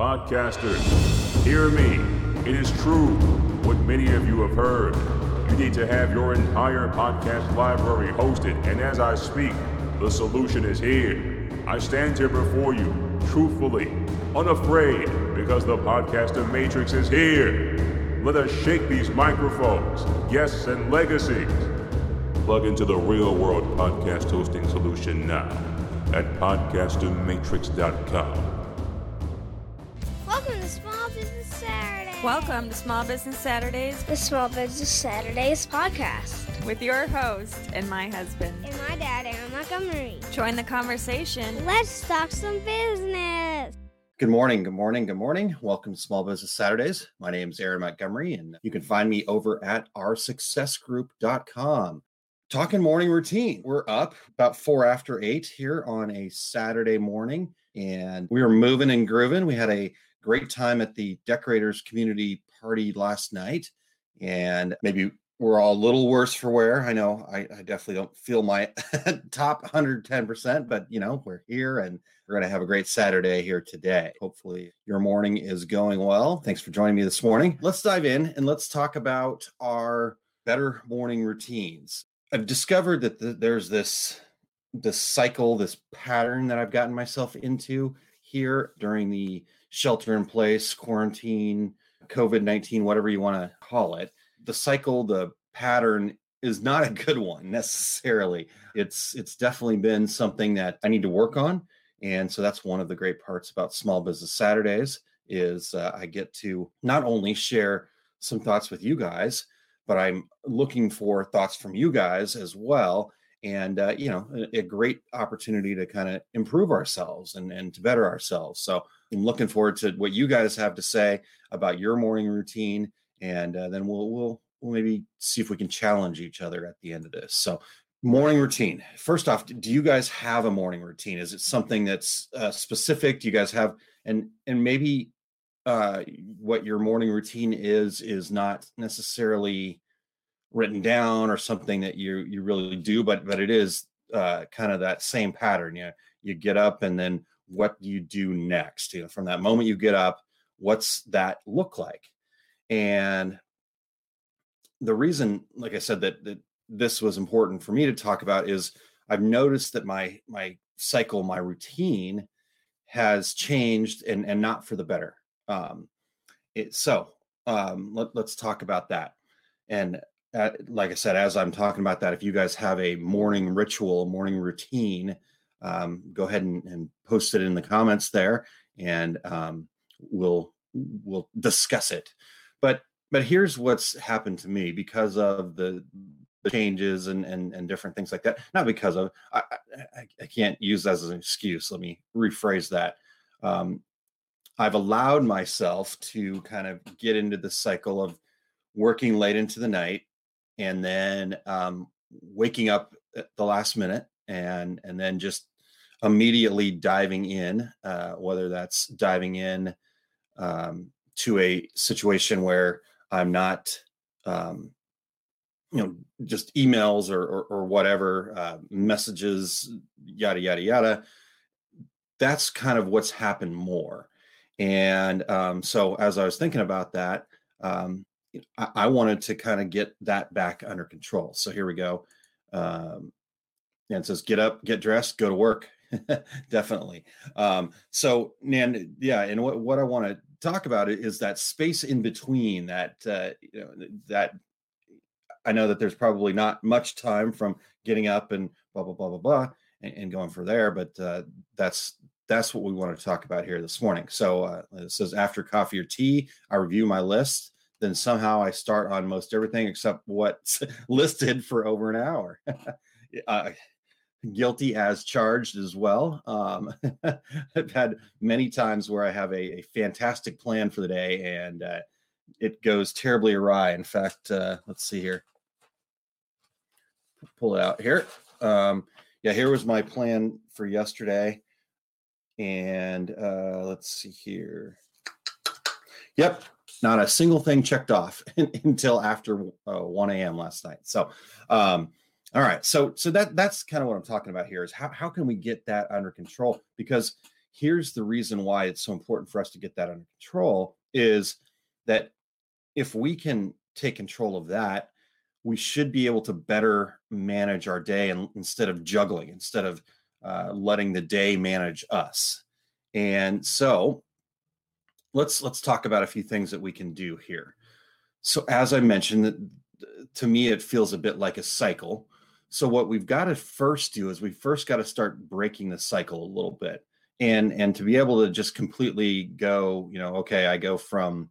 Podcasters, hear me. It is true what many of you have heard. You need to have your entire podcast library hosted, and as I speak, the solution is here. I stand here before you, truthfully, unafraid, because the podcaster matrix is here. Let us shake these microphones, guests, and legacies. Plug into the real world podcast hosting solution now at podcastermatrix.com. Saturday. Welcome to Small Business Saturdays the Small Business Saturdays podcast. with your host and my husband. And my dad, Aaron Montgomery. Join the conversation. Let's talk some business. Good morning, good morning, good morning. Welcome to Small Business Saturdays. My name is Aaron Montgomery, and you can find me over at oursuccessgroup.com. Talking morning routine. We're up about four after eight here on a Saturday morning, and we were moving and grooving. We had a great time at the Decorators Community Party last night, and maybe we're all a little worse for wear. I know I, I definitely don't feel my top 110%, but you know, we're here and we're going to have a great Saturday here today. Hopefully, your morning is going well. Thanks for joining me this morning. Let's dive in and let's talk about our better morning routines. I've discovered that th- there's this this cycle, this pattern that I've gotten myself into here during the shelter in place, quarantine, COVID 19, whatever you want to call it. The cycle, the pattern is not a good one necessarily. It's it's definitely been something that I need to work on. And so that's one of the great parts about Small Business Saturdays is uh, I get to not only share some thoughts with you guys, but I'm looking for thoughts from you guys as well. And uh, you know, a, a great opportunity to kind of improve ourselves and and to better ourselves. So I'm looking forward to what you guys have to say about your morning routine, and uh, then we'll we'll we'll maybe see if we can challenge each other at the end of this. So morning routine. First off, do you guys have a morning routine? Is it something that's uh, specific? Do you guys have and and maybe uh, what your morning routine is is not necessarily written down or something that you you really do, but but it is uh, kind of that same pattern. You you get up and then what do you do next? You know, from that moment you get up, what's that look like? And the reason, like I said, that that this was important for me to talk about is I've noticed that my my cycle, my routine has changed and and not for the better. Um, it, so um, let, let's talk about that. And uh, like I said, as I'm talking about that, if you guys have a morning ritual, morning routine, um, go ahead and, and post it in the comments there, and um, we'll we'll discuss it. But but here's what's happened to me because of the the changes and and, and different things like that. Not because of I, I, I can't use that as an excuse. Let me rephrase that. Um, I've allowed myself to kind of get into the cycle of working late into the night and then um, waking up at the last minute and and then just immediately diving in, uh, whether that's diving in um, to a situation where I'm not, um, you know, just emails or or, or whatever uh, messages, yada yada yada. That's kind of what's happened more, and um, so as I was thinking about that, um, I, I wanted to kind of get that back under control. So here we go. Um, and it says, "Get up, get dressed, go to work." Definitely. Um, so, Nan, yeah, and what what I want to talk about is that space in between that uh, you know that I know that there's probably not much time from getting up and blah blah blah blah blah and, and going for there, but uh, that's that's what we want to talk about here this morning. So uh, it says after coffee or tea, I review my list. Then somehow I start on most everything except what's listed for over an hour. uh, guilty as charged as well. Um, I've had many times where I have a, a fantastic plan for the day and uh, it goes terribly awry. In fact, uh, let's see here. Pull it out here. Um, yeah, here was my plan for yesterday. And uh, let's see here. Yep, not a single thing checked off until after uh, 1 a.m. last night. So, um, all right. So so that that's kind of what I'm talking about here is how how can we get that under control? Because here's the reason why it's so important for us to get that under control is that if we can take control of that, we should be able to better manage our day and instead of juggling, instead of uh, letting the day manage us. And so let's let's talk about a few things that we can do here. So as I mentioned, to me it feels a bit like a cycle. So what we've got to first do is we first got to start breaking the cycle a little bit. And and to be able to just completely go, you know, okay, I go from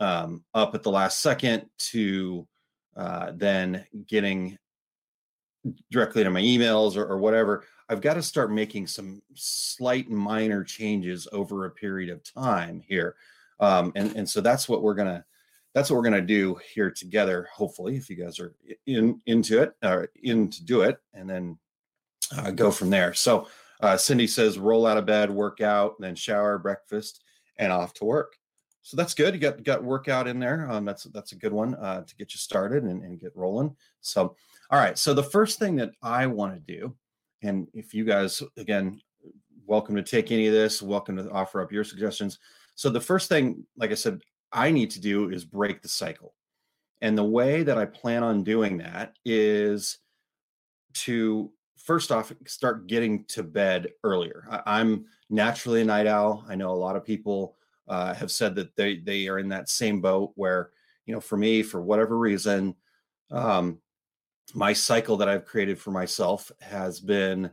um, up at the last second to uh, then getting directly to my emails or, or whatever. I've got to start making some slight minor changes over a period of time here. Um, and, and so that's what we're going to, that's what we're going to do here together. Hopefully, if you guys are in into it or in to do it and then uh, go from there. So uh, Cindy says, roll out of bed, work out, then shower, breakfast, and off to work. So that's good. You got got workout in there. Um, that's that's a good one uh, to get you started and, and get rolling. So, all right. So the first thing that I want to do and if you guys, again, welcome to take any of this, welcome to offer up your suggestions. So, the first thing, like I said, I need to do is break the cycle. And the way that I plan on doing that is to first off start getting to bed earlier. I, am naturally a night owl. I know a lot of people uh, have said that they they are in that same boat where you know for me for whatever reason um, my cycle that I've created for myself has been,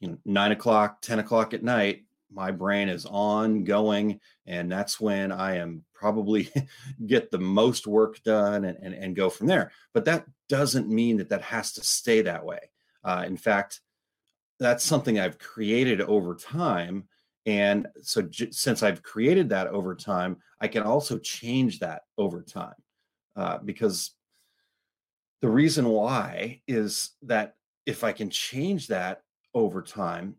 you know, nine o'clock, 10 o'clock at night. My brain is on going, and that's when I am probably get the most work done and, and, and go from there. But that doesn't mean that that has to stay that way. Uh, in fact, that's something I've created over time. And so, j- since I've created that over time, I can also change that over time uh, because the reason why is that if I can change that over time,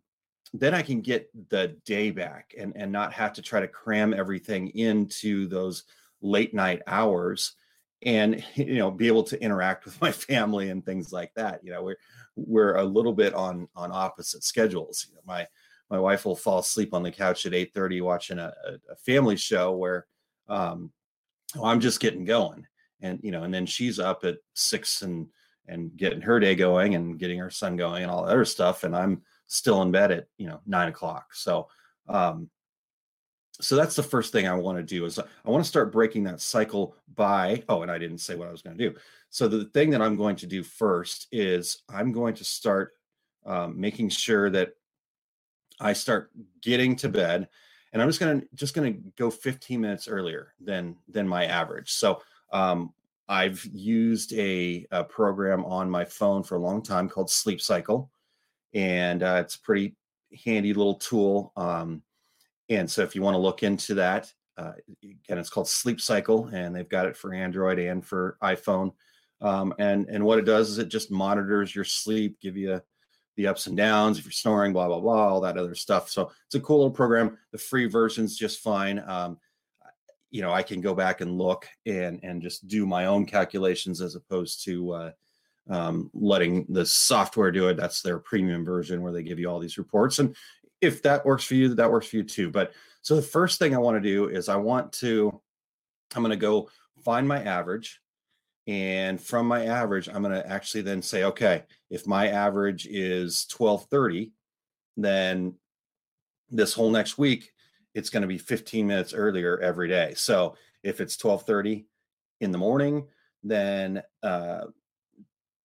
then I can get the day back and, and not have to try to cram everything into those late night hours and you know be able to interact with my family and things like that you know we're we're a little bit on on opposite schedules you know, my my wife will fall asleep on the couch at 8 30 watching a, a family show where um well, i'm just getting going and you know and then she's up at six and and getting her day going and getting her son going and all that other stuff and i'm still in bed at you know nine o'clock. So um so that's the first thing i want to do is i want to start breaking that cycle by oh and i didn't say what i was going to do. So the thing that i'm going to do first is i'm going to start um, making sure that i start getting to bed and i'm just to just to go 15 minutes earlier than than my average. So um, I've used a, a, program on my phone for a long time called Sleep Cycle, and uh, it's a pretty handy little tool. Um, and so, if you want to look into that, uh, again, it's called Sleep Cycle, and they've got it for Android and for iPhone. Um, and and what it does is it just monitors your sleep, give you the ups and downs if you're snoring, blah blah blah, all that other stuff. So it's a cool little program. The free version's just fine. Um, you know i can go back and look and and just do my own calculations as opposed to uh, um, letting the software do it. That's their premium version where they give you all these reports. And if that works for you that works for you too. But so the first thing i want to do is i want to i'm going to go find my average. And from my average i'm going to actually then say okay if my average is 1230 then this whole next week it's going to be 15 minutes earlier every day. So if it's 12:30 in the morning, then uh,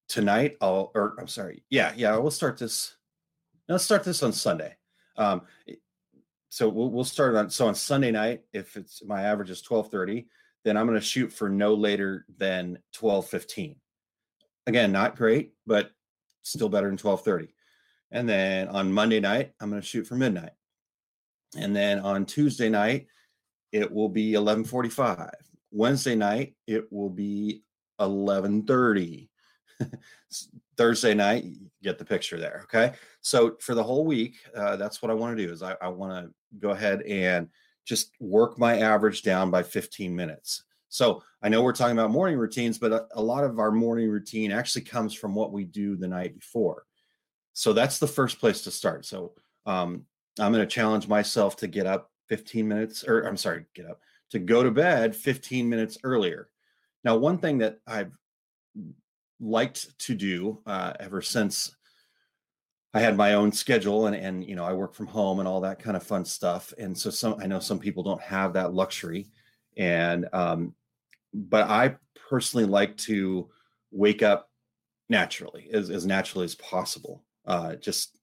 tonight I'll or I'm sorry, yeah, yeah, we'll start this. Let's start this on Sunday. Um, so we'll, we'll start on so on Sunday night. If it's my average is 12:30, then I'm going to shoot for no later than 12:15. Again, not great, but still better than 12:30. And then on Monday night, I'm going to shoot for midnight. And then on Tuesday night, it will be 11:45. Wednesday night, it will be 11:30. Thursday night, get the picture there. Okay. So for the whole week, uh, that's what I want to do is I, I want to go ahead and just work my average down by 15 minutes. So I know we're talking about morning routines, but a, a lot of our morning routine actually comes from what we do the night before. So that's the first place to start. So um, I'm going to challenge myself to get up 15 minutes, or I'm sorry, get up to go to bed 15 minutes earlier. Now, one thing that I've liked to do uh, ever since I had my own schedule and and you know I work from home and all that kind of fun stuff. And so some I know some people don't have that luxury, and um, but I personally like to wake up naturally as as naturally as possible. Uh, just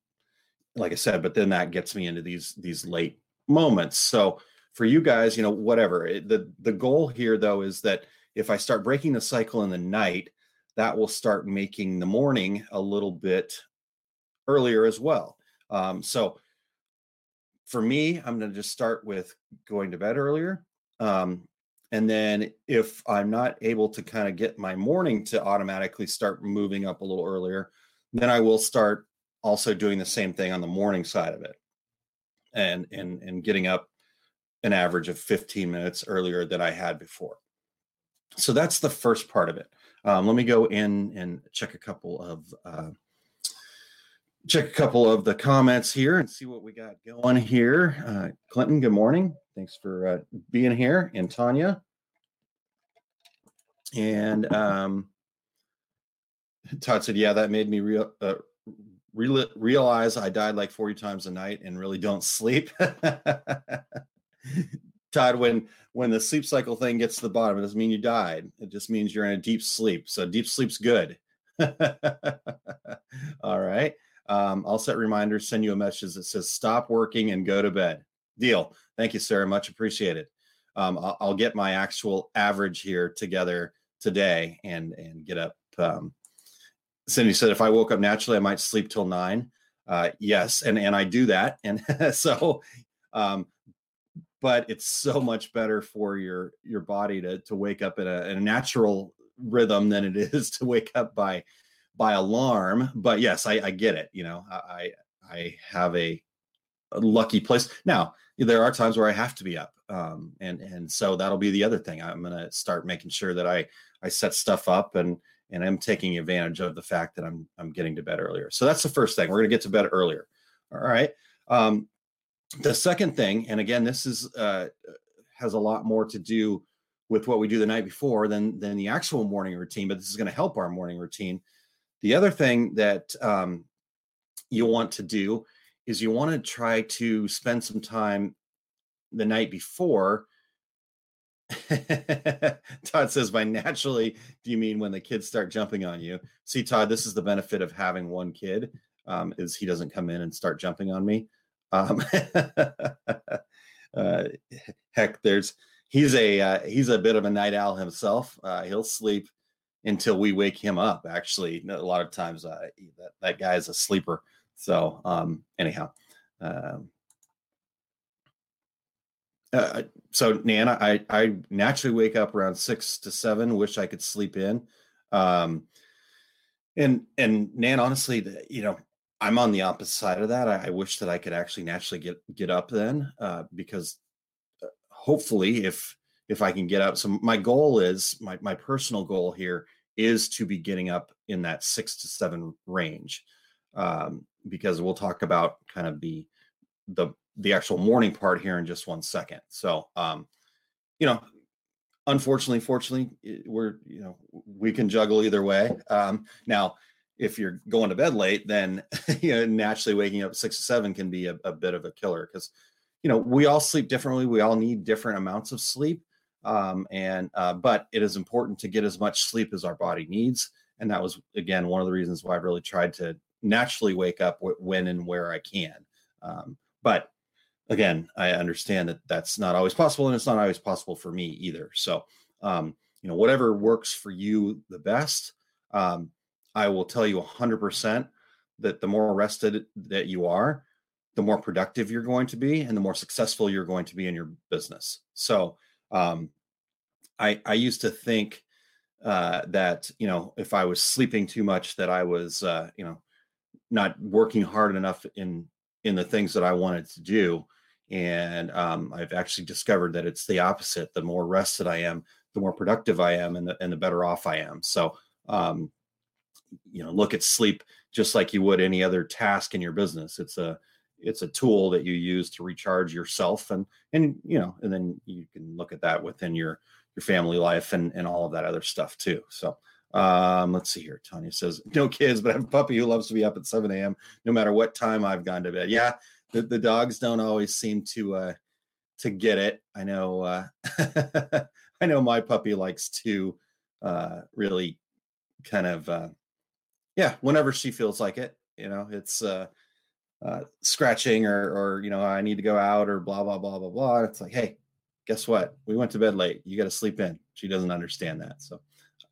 like I said, but then that gets me into these these late moments. So for you guys, you know, whatever it, the the goal here though is that if I start breaking the cycle in the night, that will start making the morning a little bit earlier as well. Um, so for me, I'm going to just start with going to bed earlier. Um, and then if I'm not able to kind of get my morning to automatically start moving up a little earlier, then I will start also doing the same thing on the morning side of it and and and getting up an average of 15 minutes earlier than I had before. So that's the first part of it. Um, let me go in and check a couple of uh, check a couple of the comments here and see what we got going here. Uh, Clinton, good morning. Thanks for uh, being here, and Tanya. And um, Todd said, "Yeah, that made me real uh, real realize I died like forty times a night and really don't sleep." Todd, when when the sleep cycle thing gets to the bottom, it doesn't mean you died. It just means you're in a deep sleep. So deep sleep's good. All right. Um, I'll set reminders, send you a message that says stop working and go to bed. Deal. Thank you, sir. Much appreciated. Um, I'll, I'll, get my actual average here together today and and get up. Um, Cindy said if I woke up naturally, I might sleep till nine. Uh, yes, and and I do that, and so, um, but it's so much better for your your body to to wake up in a, in a natural rhythm than it is to wake up by by alarm. But yes, I, I get it. You know, I I have a, a, lucky place. Now there are times where I have to be up, um, and and so that'll be the other thing. I'm gonna start making sure that I I set stuff up and and I'm taking advantage of the fact that I'm I'm getting to bed earlier. So that's the first thing. We're gonna get to bed earlier. All right. Um, the second thing, and again, this is uh, has a lot more to do with what we do the night before than than the actual morning routine, but this is going to help our morning routine the other thing that um, you want to do is you want to try to spend some time the night before. Todd says, by naturally, do you mean when the kids start jumping on you? See, Todd, this is the benefit of having one kid, um, is he doesn't come in and start jumping on me. Um, uh, heck, there's he's a uh, he's a bit of a night owl himself. Uh, he'll sleep until we wake him up. Actually, a lot of times uh, that that guy is a sleeper. So um, anyhow, um, uh, so Nana, I I naturally wake up around six to seven. Wish I could sleep in. Um, and and Nan, honestly, you know, I'm on the opposite side of that. I, I wish that I could actually naturally get get up then, uh, because uh, hopefully, if if I can get up. So my goal is my my personal goal here is to be getting up in that six to seven range, um, because we'll talk about kind of the the the actual morning part here in just one second. So, um, you know, unfortunately, fortunately, we're you know we can juggle either way. Um, now, if you're going to bed late, then you know naturally waking up six to seven can be a, a bit of a killer because you know we all sleep differently. We all need different amounts of sleep um, and uh, but it is important to get as much sleep as our body needs and that was again one of the reasons why i really tried to naturally wake up when and where i can um, but again i understand that that's not always possible and it's not always possible for me either so um, you know whatever works for you the best um, i will tell you 100% that the more rested that you are the more productive you're going to be and the more successful you're going to be in your business so um, I I used to think uh, that you know if I was sleeping too much, that I was uh, you know not working hard enough in in the things that I wanted to do. And um, I've actually discovered that it's the opposite. The more rested I am, the more productive I am, and the and the better off I am. So um, you know, look at sleep just like you would any other task in your business. It's a it's a tool that you use to recharge yourself and and you know and then you can look at that within your your family life and and all of that other stuff too. So um let's see here. Tanya says no kids but i have a puppy who loves to be up at 7 a.m no matter what time i've gone to bed. Yeah the, the dogs don't always seem to uh to get it. I know uh i know my puppy likes to uh really kind of uh yeah whenever she feels like it you know it's uh uh, scratching or or you know I need to go out or blah blah blah blah blah. It's like, hey, guess what? We went to bed late. You got to sleep in. She doesn't understand that. So,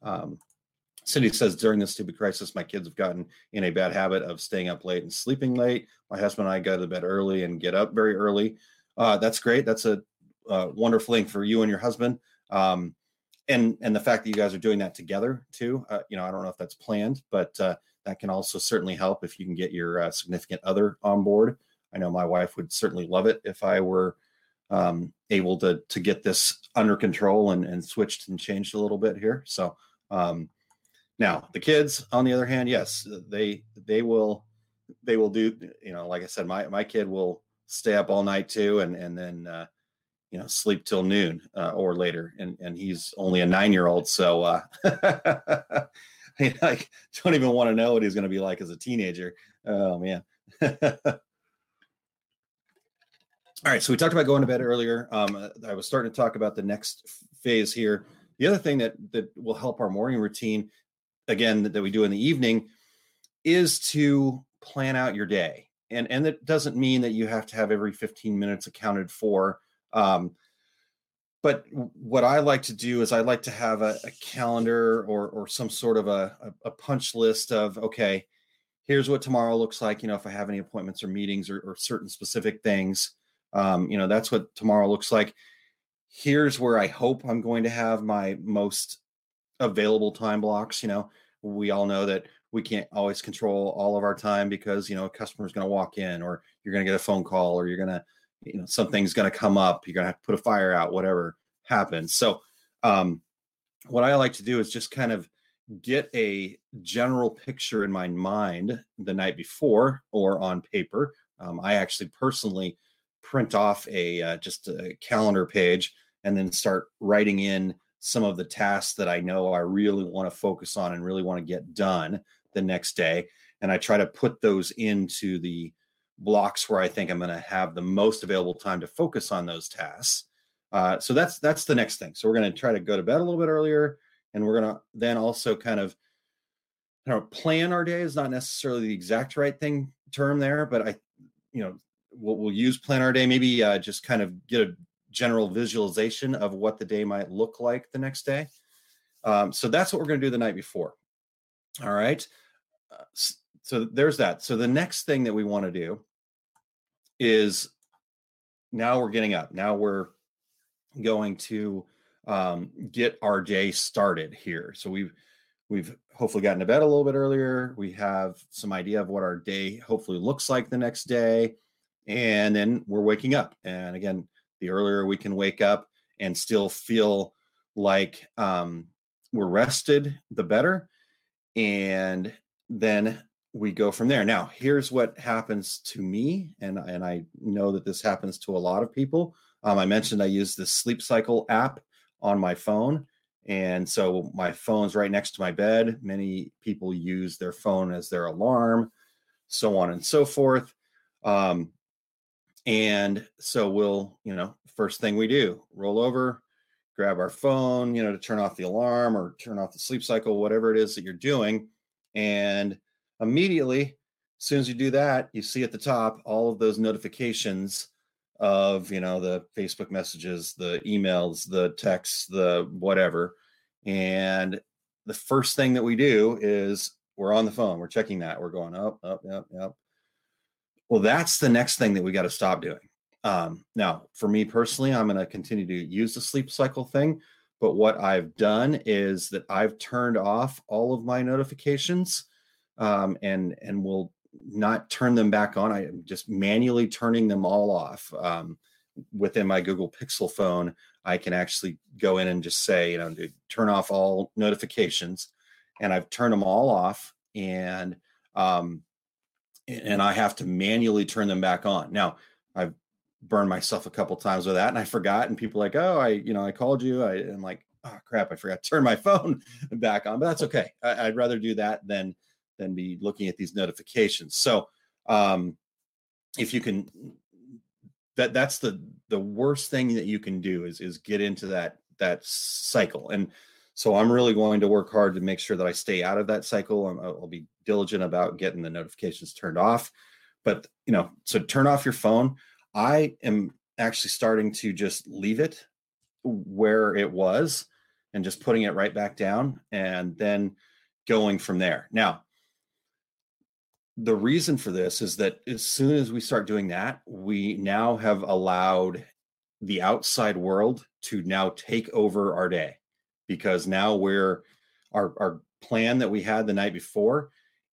um, Cindy says during this stupid crisis, my kids have gotten in a bad habit of staying up late and sleeping late. My husband and I go to bed early and get up very early. Uh, that's great. That's a, a, wonderful thing for you and your husband. Um, and and the fact that you guys are doing that together too. Uh, you know, I don't know if that's planned, but uh, that can also certainly help if you can get your uh, significant other on board. I know my wife would certainly love it if I were um, able to to get this under control and, and switched and changed a little bit here. So um, now the kids, on the other hand, yes, they they will they will do. You know, like I said, my my kid will stay up all night too, and and then uh, you know sleep till noon uh, or later, and and he's only a nine year old, so. Uh, I don't even want to know what he's going to be like as a teenager. Oh man. All right, so we talked about going to bed earlier. Um, I was starting to talk about the next phase here. The other thing that that will help our morning routine, again, that, that we do in the evening, is to plan out your day. And and that doesn't mean that you have to have every 15 minutes accounted for. Um, but what I like to do is I like to have a, a calendar or or some sort of a, a, punch list of okay, here's what tomorrow looks like. You know, if I have any appointments or meetings or, or certain specific things, um, you know, that's what tomorrow looks like. Here's where I hope I'm going to have my most available time blocks. You know, we all know that we can't always control all of our time because you know a customer is going to walk in or you're going to get a phone call or you're going to you know something's going to come up you're going to have to put a fire out whatever happens. So um, what i like to do is just kind of get a general picture in my mind the night before or on paper. Um, i actually personally print off a uh, just a calendar page and then start writing in some of the tasks that i know i really want to focus on and really want to get done the next day. And i try to put those into the blocks where I think I'm going to have the most available time to focus on those tasks. Uh, so that's that's the next thing. So we're going to try to go to bed a little bit earlier, and we're going to then also kind of you know, plan our day is not necessarily the exact right thing term there, but I, you know, we'll, we'll use plan our day. Maybe uh, just kind of get a general visualization of what the day might look like the next day. Um, so that's what we're going to do the night before. All right. Uh, so there's that. So the next thing that we want to do is now we're getting up. Now we're going to um, get our day started here. So we've we've hopefully gotten to bed a little bit earlier. We have some idea of what our day hopefully looks like the next day, and then we're waking up. And again, the earlier we can wake up and still feel like um, we're rested, the better. And then we go from there. Now, here's what happens to me, and and I know that this happens to a lot of people. Um, I mentioned I use the Sleep Cycle app on my phone, and so my phone's right next to my bed. Many people use their phone as their alarm, so on and so forth. Um, and so we'll, you know, first thing we do, roll over, grab our phone, you know, to turn off the alarm or turn off the sleep cycle, whatever it is that you're doing, and immediately as soon as you do that you see at the top all of those notifications of you know the facebook messages the emails the texts the whatever and the first thing that we do is we're on the phone we're checking that we're going up up up up. Well that's the next thing that we got to stop doing. Um, now for me personally i'm going to continue to use the sleep cycle thing but what i've done is that i've turned off all of my notifications um, and and will not turn them back on. I am just manually turning them all off. Um, within my Google Pixel phone, I can actually go in and just say, you know, turn off all notifications, and I've turned them all off. And um, and I have to manually turn them back on. Now, I've burned myself a couple times with that and I forgot and people like, "Oh, I, you know, I called you." I am like, "Oh crap, I forgot to turn my phone back on." But that's okay. I, would rather do that than than be looking at these notifications. So, um if you can that that's the the worst thing that you can do is is get into that that cycle. And so i'm really going to work hard to make sure that i stay out of that cycle. I will be diligent about getting the notifications turned off. But you know so turn off your phone. I am actually starting to just leave it where it was and just putting it right back down and then going from there. Now the reason for this is that as soon as we start doing that, we now have allowed the outside world to now take over our day because now we're our our plan that we had the night before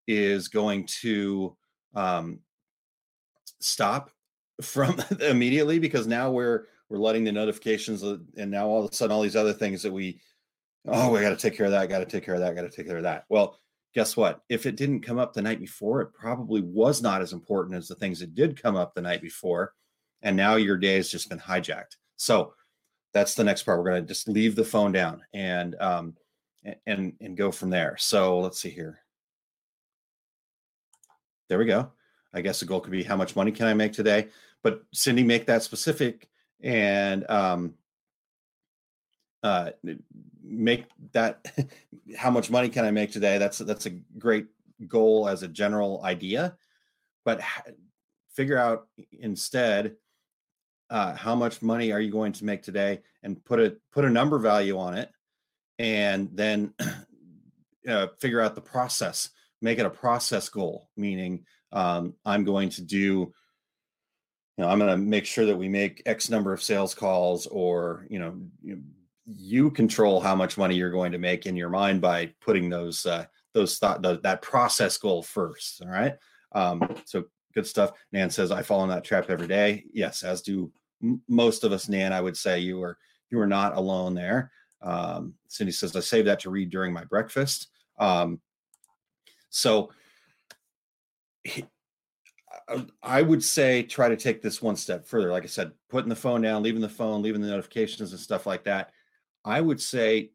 is going to um, stop from immediately because now we're we're letting the notifications and now all of a sudden all these other things that we oh we got to take care of that got to take care of that got to take care of that. Well guess what? If it didn't come up the night before, it probably was not as important as the things that did come up the night before. And now your day has just been hijacked. So that's the next part. We're going to just leave the phone down and um, and and go from there. So let's see here. There we go. I guess the goal could be how much money can I make today? But Cindy, make that specific and um, uh, make that how much money can i make today? That's that's a great goal as a general idea. But figure out instead uh, how much money are you going to make today and put a put a number value on it and then uh, figure out the process. Make it a process goal meaning um, i'm going to do you know i'm going to make sure that we make x number of sales calls or you know, you know you control how much money you're going to make in your mind by putting those uh, those thought the, that process goal first. All right. Um, so good stuff. Nan says I fall in that trap every day. Yes, as do m- most of us. Nan, I would say you are you are not alone there. Um, Cindy says I save that to read during my breakfast. Um, so I would say try to take this one step further. Like I said, putting the phone down, leaving the phone, leaving the notifications and stuff like that. I would say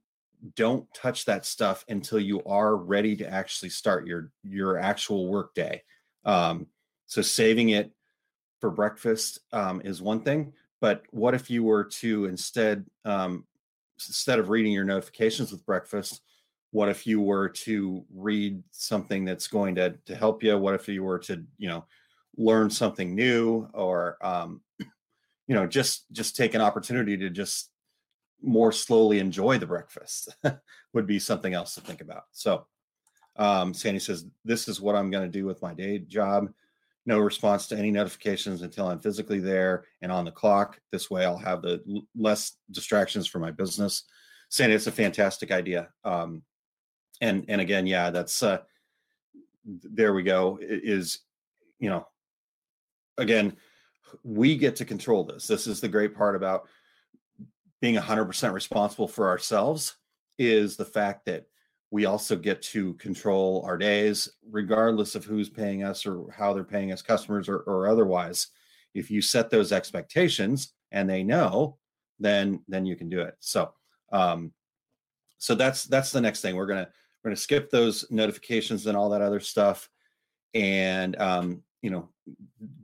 don't touch that stuff until you are ready to actually start your your actual work day. Um, so saving it for breakfast um, is one thing, but what if you were to instead um, instead of reading your notifications with breakfast, what if you were to read something that's going to to help you? What if you were to you know learn something new or um, you know just just take an opportunity to just more slowly enjoy the breakfast would be something else to think about. So, um, Sandy says, This is what I'm going to do with my day job. No response to any notifications until I'm physically there and on the clock. This way, I'll have the l- less distractions for my business. Sandy, it's a fantastic idea. Um, and and again, yeah, that's uh, there we go. Is you know, again, we get to control this. This is the great part about being 100% responsible for ourselves is the fact that we also get to control our days regardless of who's paying us or how they're paying us customers or, or otherwise. If you set those expectations and they know then then you can do it. So um so that's that's the next thing. We're gonna we're gonna skip those notifications and all that other stuff and um you know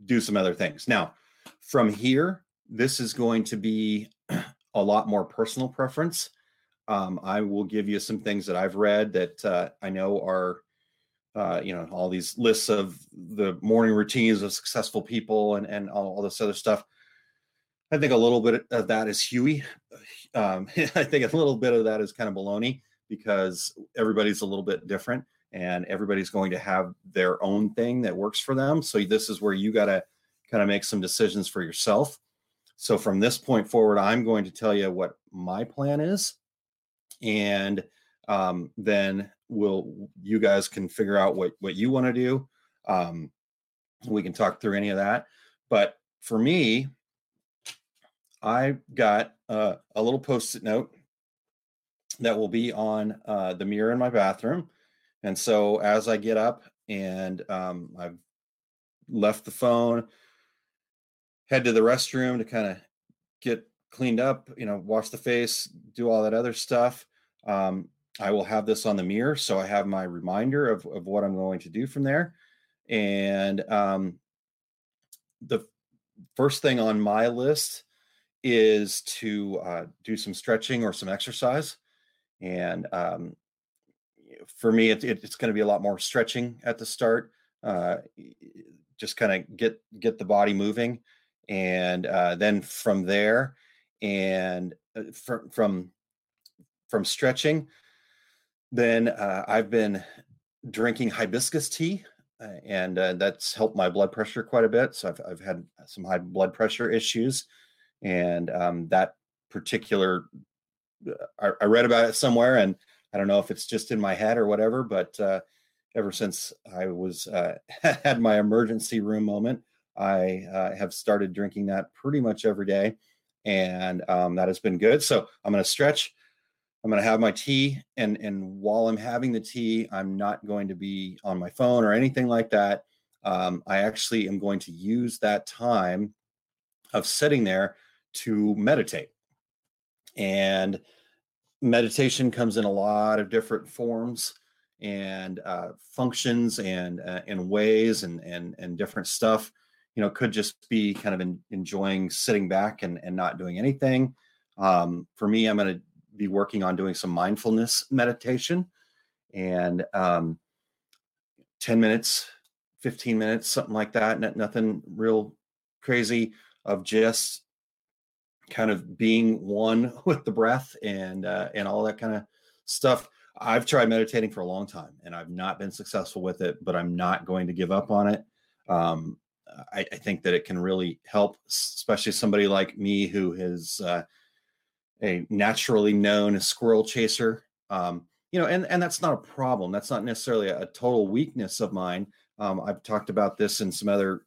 do some other things. Now from here this is going to be a lot more personal preference. Um, I will give you some things that I've read that uh, I know are, uh, you know, all these lists of the morning routines of successful people and and all, all this other stuff. I think a little bit of that is Huey. Um, I think a little bit of that is kind of baloney because everybody's a little bit different and everybody's going to have their own thing that works for them. So this is where you got to kind of make some decisions for yourself. So from this point forward, I'm going to tell you what my plan is, and um, then we'll you guys can figure out what what you want to do. Um, we can talk through any of that. But for me, I got uh, a little post-it note that will be on uh, the mirror in my bathroom. And so as I get up and um, I've left the phone, head to the restroom to kind of get cleaned up, you know, wash the face, do all that other stuff. Um, I will have this on the mirror. So I have my reminder of, of what I'm going to do from there. And um, the first thing on my list is to uh, do some stretching or some exercise. And um, for me, it, it, it's going to be a lot more stretching at the start. Uh, just kind of get get the body moving, and uh, then from there, and uh, from from from stretching, then uh, I've been drinking hibiscus tea, uh, and uh, that's helped my blood pressure quite a bit. So I've I've had some high blood pressure issues, and um, that particular I, I, read about it somewhere, and I don't know if it's just in my head or whatever, but uh, ever since I was uh, had my emergency room moment, I uh, have started drinking that pretty much every day, and um, that has been good. So I'm going to stretch. I'm going to have my tea, and and while I'm having the tea, I'm not going to be on my phone or anything like that. Um, I actually am going to use that time of sitting there to meditate. And meditation comes in a lot of different forms and uh, functions and uh, and ways and and and different stuff. You know, could just be kind of in, enjoying sitting back and and not doing anything. Um, for me, I'm going to be working on doing some mindfulness meditation and um, 10 minutes 15 minutes something like that Not, nothing real crazy of just kind of being one with the breath and uh, and all that kind of stuff. I've tried meditating for a long time and I've not been successful with it, but I'm not going to give up on it. Um, I, I, think that it can really help, especially somebody like me who is uh, a naturally known squirrel chaser. Um, you know, and and that's not a problem. That's not necessarily a, a total weakness of mine. Um, I've talked about this in some other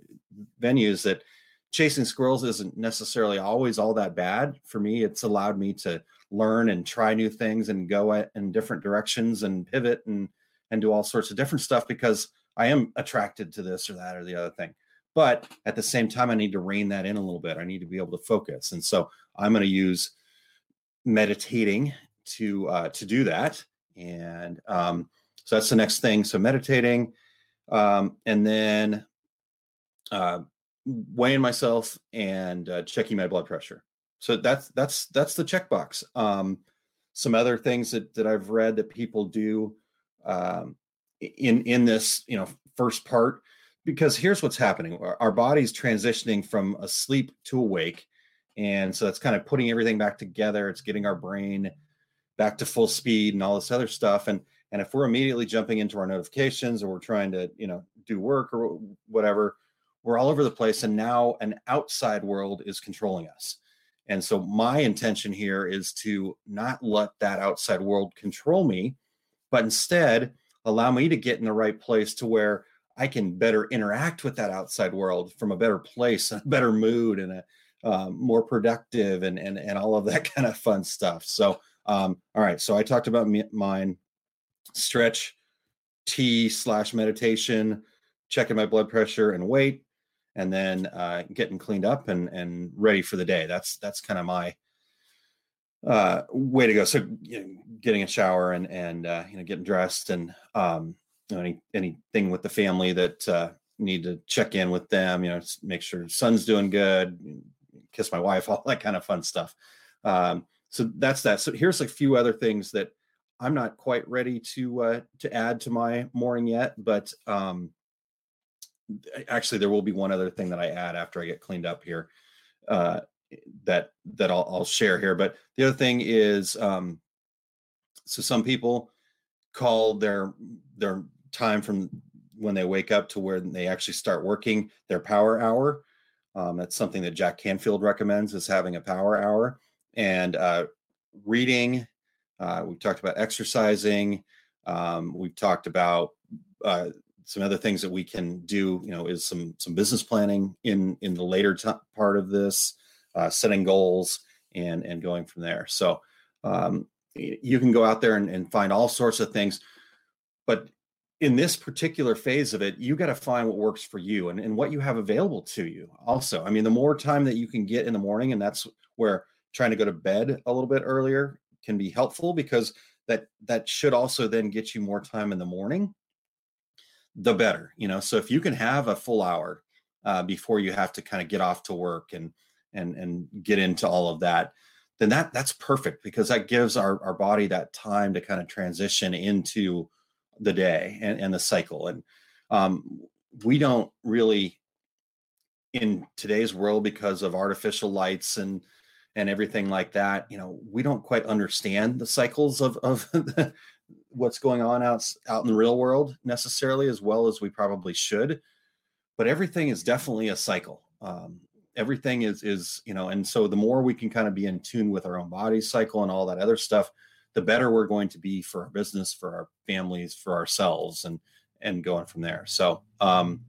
venues that chasing squirrels isn't necessarily always all that bad for me it's allowed me to learn and try new things and go in different directions and pivot and and do all sorts of different stuff because i am attracted to this or that or the other thing but at the same time i need to rein that in a little bit i need to be able to focus and so i'm going to use meditating to uh, to do that and um, so that's the next thing so meditating um, and then uh, weighing myself and uh, checking my blood pressure. So that's that's that's the checkbox. Um, some other things that that I've read that people do um, in in this you know first part because here's what's happening our body's transitioning from asleep to awake and so that's kind of putting everything back together it's getting our brain back to full speed and all this other stuff and and if we're immediately jumping into our notifications or we're trying to you know do work or whatever we're all over the place and now an outside world is controlling us. And so my intention here is to not let that outside world control me but instead allow me to get in the right place to where i can better interact with that outside world from a better place a better mood and a um, more productive and, and and all of that kind of fun stuff so um, all right so i talked about me, mine stretch tea slash meditation checking my blood pressure and weight and then uh, getting cleaned up and and ready for the day. That's that's kind of my uh, way to go. So you know, getting a shower and and uh, you know getting dressed and um, know, any anything with the family that uh, need to check in with them. You know, make sure son's doing good, kiss my wife, all that kind of fun stuff. Um, so that's that. So here's a few other things that I'm not quite ready to uh, to add to my morning yet, but um, actually there will be one other thing that I add after I get cleaned up here uh, that that I'll, I'll, share here. But the other thing is, um, so some people call their their time from when they wake up to where they actually start working their power hour. Um, that's something that Jack Canfield recommends is having a power hour and uh, reading. Uh, we've talked about exercising. Um, we've talked about uh, some other things that we can do you know is some some business planning in in the later t- part of this uh, setting goals and and going from there so um, you can go out there and, and find all sorts of things but in this particular phase of it, you got to find what works for you and, and what you have available to you. Also, I mean, the more time that you can get in the morning, and that's where trying to go to bed a little bit earlier can be helpful because that that should also then get you more time in the morning the better you know so if you can have a full hour uh, before you have to kind of get off to work and and and get into all of that then that that's perfect because that gives our, our body that time to kind of transition into the day and, and the cycle. And um, we don't really in today's world because of artificial lights and and everything like that you know we don't quite understand the cycles of of what's going on out out in the real world necessarily as well as we probably should. But everything is definitely a cycle. Um, everything is is you know and so the more we can kind of be in tune with our own body cycle and all that other stuff the better we're going to be for our business for our families for ourselves and and going from there so um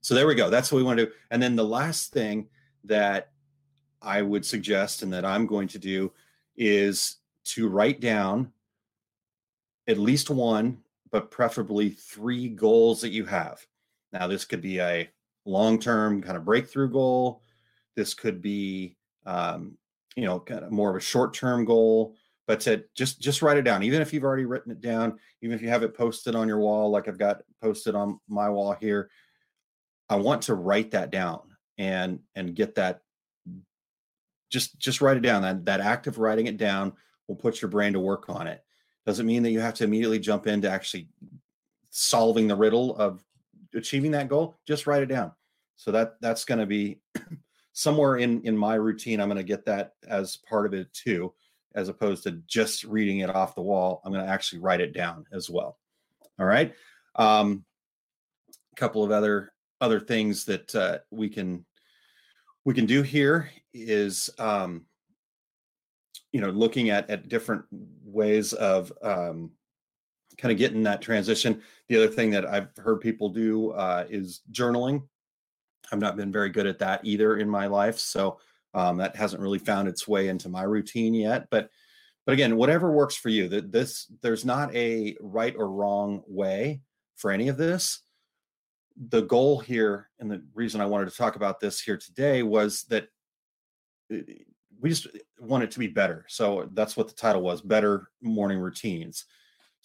so there we go that's what we want to do and then the last thing that i would suggest and that i'm going to do is to write down at least one but preferably three goals that you have now this could be a long term kind of breakthrough goal. This could be, um, you know, kind of more of a short term goal. But to just just write it down, even if you've already written it down, even if you have it posted on your wall, like I've got posted on my wall here. I want to write that down and and get that. Just just write it down. That that act of writing it down will put your brain to work on it. Doesn't mean that you have to immediately jump into actually solving the riddle of achieving that goal, just write it down. So that that's going to be somewhere in in my routine. I'm going to get that as part of it too, as opposed to just reading it off the wall. I'm going to actually write it down as well. All right. Um, a couple of other other things that uh, we can we can do here is um, you know looking at at different ways of um, kind of getting that transition. The other thing that I've heard people do uh, is journaling. I've not been very good at that either in my life, so um, that hasn't really found its way into my routine yet. But but again, whatever works for you. That this there's not a right or wrong way for any of this. The goal here, and the reason I wanted to talk about this here today was that uh, we just want it to be better. So that's what the title was: better morning routines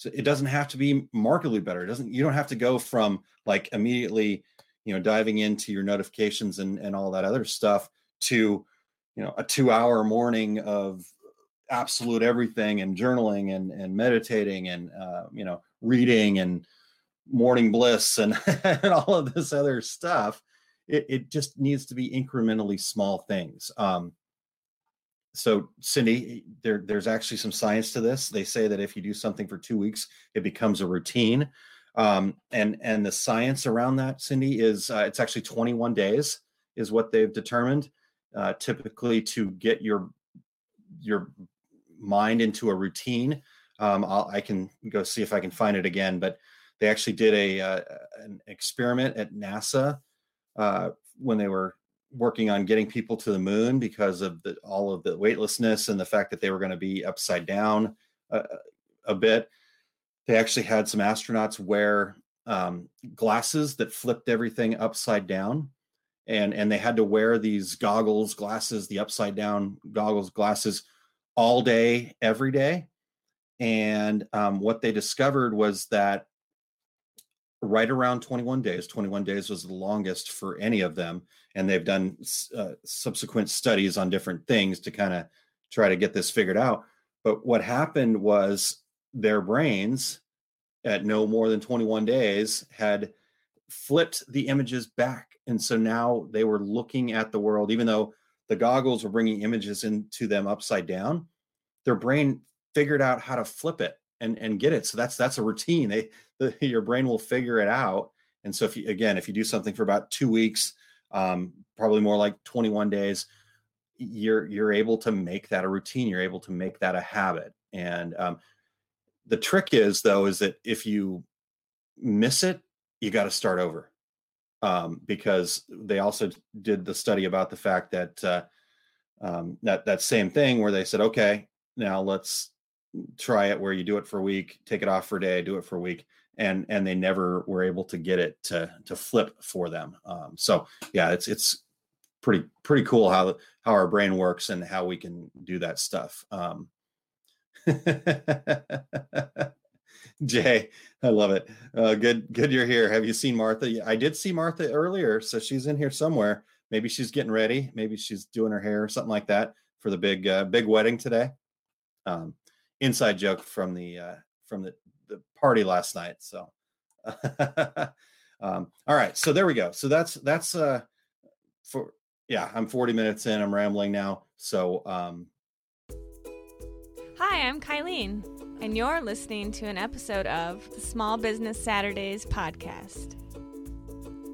so it doesn't have to be markedly better. It doesn't you don't have to go from like immediately, you know, diving into your notifications and, and all that other stuff to, you know, a two hour morning of absolute everything and journaling and, and meditating and, uh, you know, reading and morning bliss and, and all of this other stuff. It, it just needs to be incrementally small things. Um, so cindy there there's actually some science to this they say that if you do something for two weeks it becomes a routine um, and and the science around that cindy is uh, it's actually 21 days is what they've determined uh, typically to get your your mind into a routine um, i can go see if i can find it again but they actually did a uh, an experiment at nasa uh, when they were working on getting people to the moon because of the, all of the weightlessness and the fact that they were going to be upside down a, a bit. They actually had some astronauts wear um, glasses that flipped everything upside down, and and they had to wear these goggles, glasses, the upside down goggles, glasses, all day, every day. And um, what they discovered was that right around 21 days 21 days was the longest for any of them and they've done uh, subsequent studies on different things to kind of try to get this figured out but what happened was their brains at no more than 21 days had flipped the images back and so now they were looking at the world even though the goggles were bringing images into them upside down their brain figured out how to flip it and and get it. So that's that's a routine. They the, your brain will figure it out. And so if you again if you do something for about two weeks um, probably more like 21 days you're you're able to make that a routine. You're able to make that a habit. And um, the trick is though is that if you miss it you got to start over um, because they also did the study about the fact that uh, um, that that same thing where they said okay now let's try it where you do it for a week, take it off for a day, do it for a week, and and they never were able to get it to to flip for them. Um, so yeah, it's it's pretty pretty cool how how our brain works and how we can do that stuff. Um, Jay, I love it. Uh, good, good. You're here. Have you seen Martha? I did see Martha earlier, so she's in here somewhere. Maybe she's getting ready. Maybe she's doing her hair or something like that for the big, uh, big wedding today. Um, inside joke from the uh, from the the party last night. So, um, all right. So there we go. So that's that's uh for yeah. I'm 40 minutes in. I'm rambling now. So um, Hi, I'm Kylene, and you're listening to an episode of the Small Business Saturdays podcast.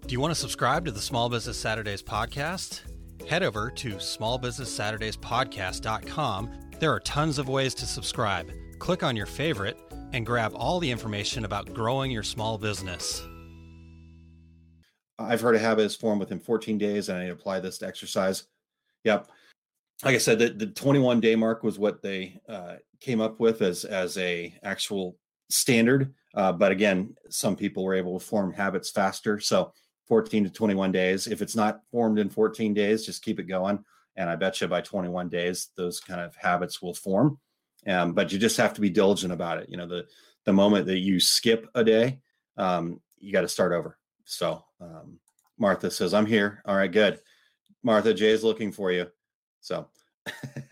Do you want to subscribe to the Small Business Saturdays podcast? Head over to smallbusinesssaturdayspodcast.com. There are tons of ways to subscribe. Click on your favorite and grab all the information about growing your small business. I've heard a habit is formed within 14 days, and I apply this to exercise. Yep. Like I said, the, the 21 day mark was what they uh, came up with as as a actual standard. Uh, but again, some people were able to form habits faster. So 14 to 21 days. If it's not formed in 14 days, just keep it going. And I bet you by 21 days, those kind of habits will form. Um, but you just have to be diligent about it. You know, the the moment that you skip a day, um, you got to start over. So um, Martha says, "I'm here." All right, good. Martha, Jay's looking for you. So,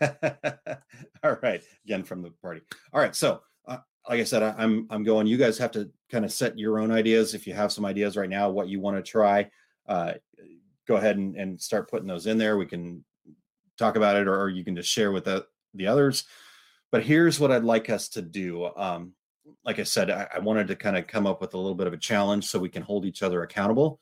all right, again from the party. All right, so uh, like I said, I, I'm I'm going. You guys have to kind of set your own ideas. If you have some ideas right now, what you want to try, uh, go ahead and, and start putting those in there. We can talk about it, or, or you can just share with the the others. But here's what I'd like us to do. Um, like I said, I, I wanted to kind of come up with a little bit of a challenge so we can hold each other accountable.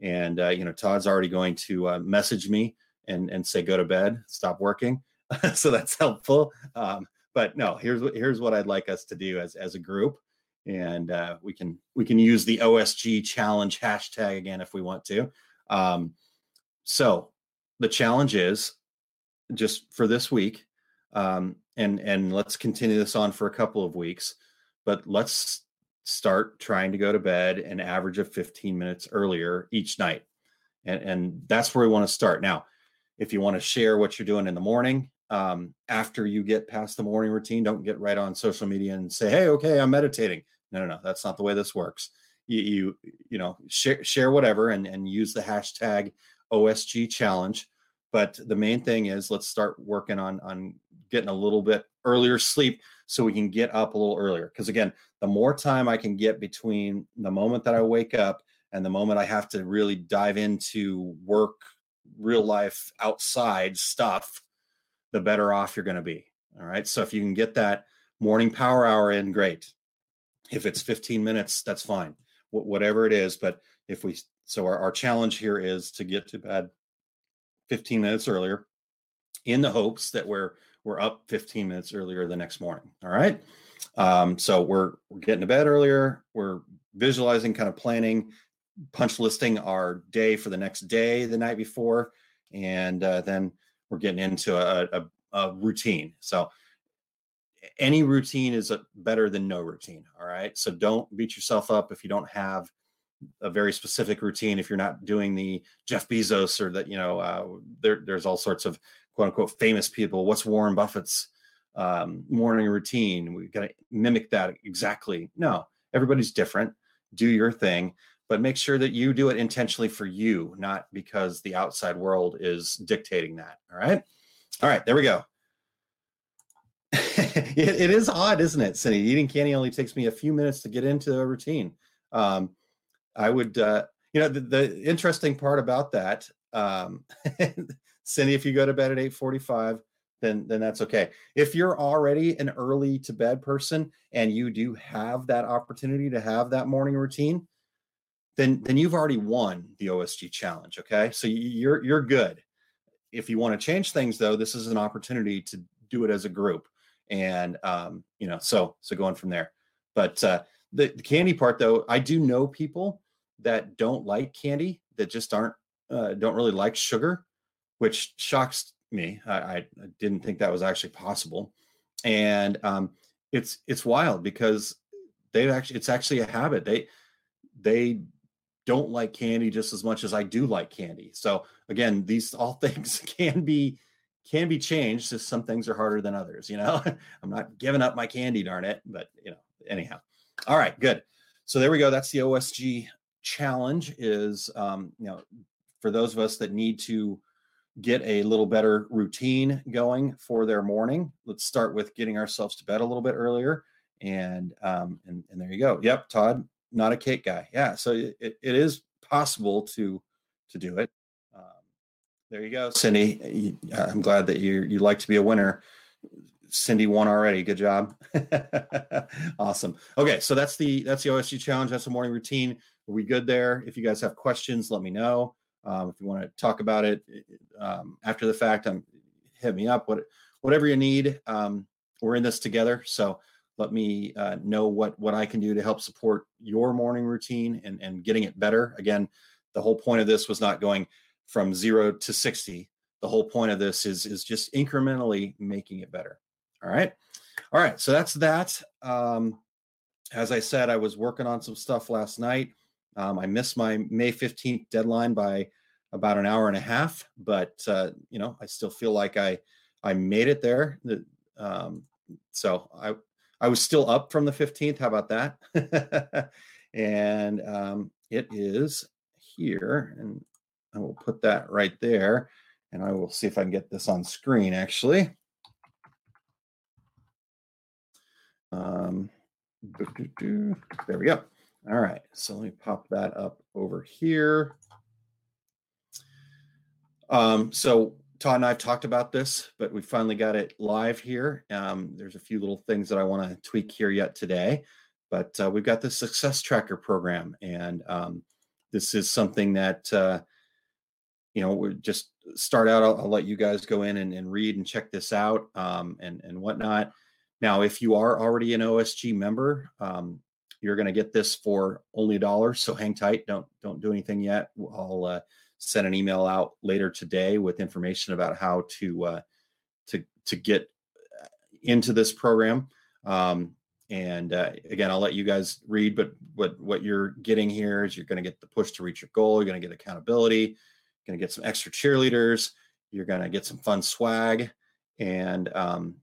And uh, you know, Todd's already going to uh, message me and and say go to bed, stop working. so that's helpful. Um, but no, here's what here's what I'd like us to do as as a group, and uh, we can we can use the OSG challenge hashtag again if we want to. Um, so the challenge is just for this week, um, and and let's continue this on for a couple of weeks, but let's start trying to go to bed an average of 15 minutes earlier each night, and and that's where we want to start now if you want to share what you're doing in the morning um, after you get past the morning routine don't get right on social media and say hey okay i'm meditating. No no no that's not the way this works. You you, you know share, share whatever and, and use the hashtag osg challenge but the main thing is let's start working on on getting a little bit earlier sleep so we can get up a little earlier. Because again the more time i can get between the moment that i wake up and the moment i have to really dive into work real life outside stuff, the better off you're going to be. All right. So if you can get that morning power hour in, great. If it's 15 minutes, that's fine. Wh- whatever it is. But if we, so our, our challenge here is to get to bed 15 minutes earlier in the hopes that we're, we're up 15 minutes earlier the next morning. All right. Um, so we're, we're getting to bed earlier. We're visualizing, kind of planning punch listing our day for the next day the night before and uh, then we're getting into a, a, a, routine. So any routine is a, better than no routine all right? So don't beat yourself up if you don't have a very specific routine if you're not doing the jeff bezos or that you know uh, there, there's all sorts of quote unquote famous people. What's warren buffett's um, morning routine? We got to mimic that exactly. No everybody's different. Do your thing but make sure that you do it intentionally for you, not because the outside world is dictating that. All right. All right. There we go. it, it is odd, isn't it, Cindy? Eating candy only takes me a few minutes to get into a routine. Um, I would, uh, you know, the, the interesting part about that, um, Cindy, if you go to bed at 845, then then that's okay. If you're already an early to bed person and you do have that opportunity to have that morning routine, then then you've already won the OSG challenge. Okay, so you're you're good. If you want to change things, though, this is an opportunity to do it as a group, and um, you know, so so going from there. But uh, the, the candy part, though, I do know people that don't like candy that just aren't uh, don't really like sugar, which shocks me. I, I didn't think that was actually possible, and um, it's it's wild because they actually it's actually a habit. They they don't like candy just as much as I do like candy. So again, these all things can be can be changed. Just some things are harder than others. You know, I'm not giving up my candy, darn it. But you know, anyhow. All right, good. So there we go. That's the OSG challenge. Is um, you know, for those of us that need to get a little better routine going for their morning. Let's start with getting ourselves to bed a little bit earlier. And um, and, and there you go. Yep, Todd, not a cake guy. Yeah, so it, it is possible to to do it. Um, there you go, Cindy. I'm glad that you you like to be a winner. Cindy won already. Good job. awesome. Okay, so that's the that's the OSG challenge. That's the morning routine. Are we good there? If you guys have questions, let me know. Um, if you want to talk about it um, after the fact, um, hit me up. What whatever you need. Um, we're in this together, so let me uh, know what what I can do to help support your morning routine and and getting it better. Again, the whole point of this was not going from zero to sixty. The whole point of this is is just incrementally making it better. All right, all right. So that's that. Um, as I said, I was working on some stuff last night. Um, I missed my May 15th deadline by about an hour and a half, but uh, you know, I still feel like I I made it there. Um, so I I was still up from the 15th. How about that? and um, it is here, and I will put that right there, and I will see if I can get this on screen actually. Um, there we go. All right, so let me pop that up over here. Um, so Todd and I have talked about this, but we finally got it live here. Um, there's a few little things that I want to tweak here yet today, but uh, we've got the Success Tracker program, and um, this is something that uh, you know we just start out. I'll, I'll, let you guys go in and, and read and check this out um, and and whatnot. Now, if you are already an OSG member, um, you're going to get this for only a dollar. So hang tight. Don't don't do anything yet. I'll uh, send an email out later today with information about how to uh, to to get uh, into this program. Um, and uh, again, I'll let you guys read. But what what you're getting here is you're going to get the push to reach your goal. You're going to get accountability. You're going to get some extra cheerleaders. You're going to get some fun swag, and um,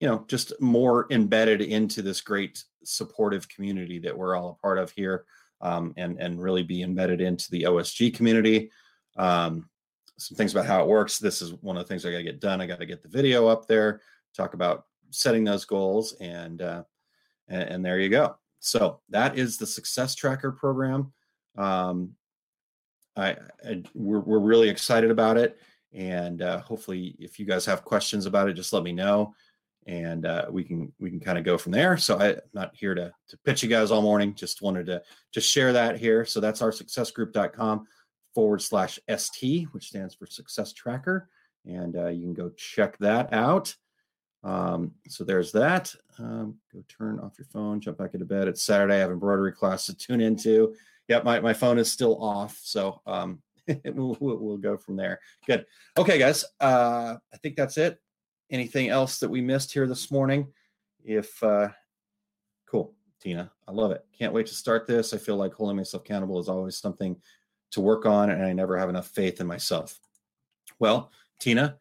you know just more embedded into this great supportive community that we're all a part of here um, and and really be embedded into the OSG community. Um, some things about how it works. This is one of the things I got to get done. I got to get the video up there, talk about setting those goals, and, uh, and and there you go. So that is the Success Tracker program. Um, I, I we're we're really excited about it, and uh, hopefully, if you guys have questions about it, just let me know and uh, we can we can kind of go from there. So I, am not here to to pitch you guys all morning. Just wanted to just share that here. So that's our successgroup.com forward slash ST, which stands for Success Tracker, and uh, you can go check that out. Um, so there's that. Um, go turn off your phone, jump back into bed. It's Saturday. I have embroidery class to tune into. Yep, my, my phone is still off. So um, we'll, we'll, go from there. Good. Okay, guys. Uh, I think that's it anything else that we missed here this morning? If uh, cool, Tina, I love it. Can't wait to start this. I feel like holding myself accountable is always something to work on, and I never have enough faith in myself. Well, Tina,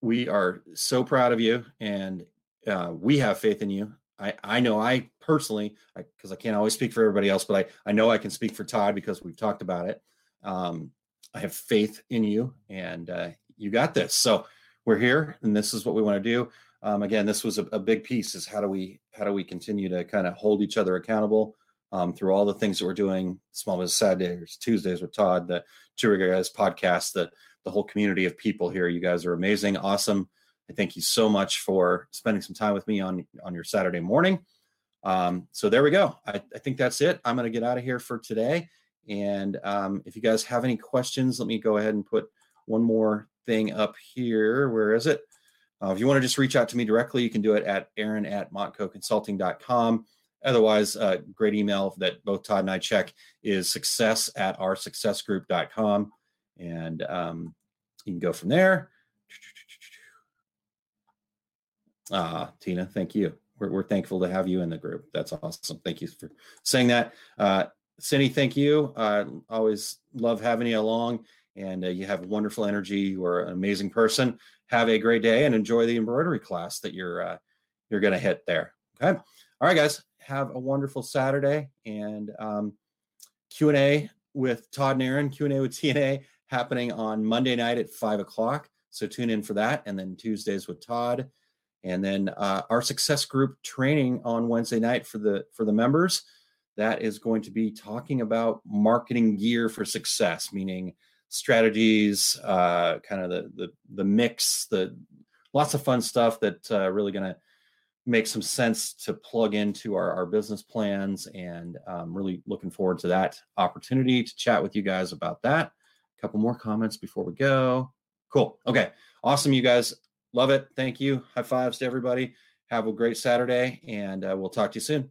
we are so proud of you, and uh, we have faith in you. I, I know I personally, because I, I, can't always speak for everybody else, but I, I know I can speak for Todd because we've talked about it. Um, I have faith in you, and uh, you got this. So we're here and this is what we want to do um, again this was a, a, big piece is how do we how do we continue to kind of hold each other accountable um, through all the things that we're doing small business saturdays tuesdays with todd the two guys podcast the the whole community of people here you guys are amazing awesome i thank you so much for spending some time with me on on your saturday morning um, so there we go I, I think that's it i'm going to get out of here for today and um, if you guys have any questions let me go ahead and put one more thing up here. Where is it? Uh, if you want to just reach out to me directly, you can do it at aaron at montcoconsulting.com. Otherwise, uh, great email that both Todd and I check is success at our successgroup.com. And um, you can go from there. Ah, Tina, thank you. we're, we're thankful to have you in the group. That's awesome. Thank you for saying that. Uh, Cindy, thank you. Uh, always love having you along, and uh, you have wonderful energy. You are an amazing person. Have a great day and enjoy the embroidery class that you're uh, you're going to hit there. Okay. All right, guys. Have a wonderful Saturday and um, Q and A with Todd and Aaron. Q and A with TNA happening on Monday night at five o'clock. So tune in for that, and then Tuesdays with Todd, and then uh, our success group training on Wednesday night for the for the members that is going to be talking about marketing gear for success, meaning strategies, uh, kind of the, the the mix, the lots of fun stuff that uh, really going to make some sense to plug into our, our business plans and um, really looking forward to that opportunity to chat with you guys about that. A couple more comments before we go. Cool. Okay. Awesome you guys. Love it. Thank you. High fives to everybody. Have a great saturday and uh, we'll talk to you soon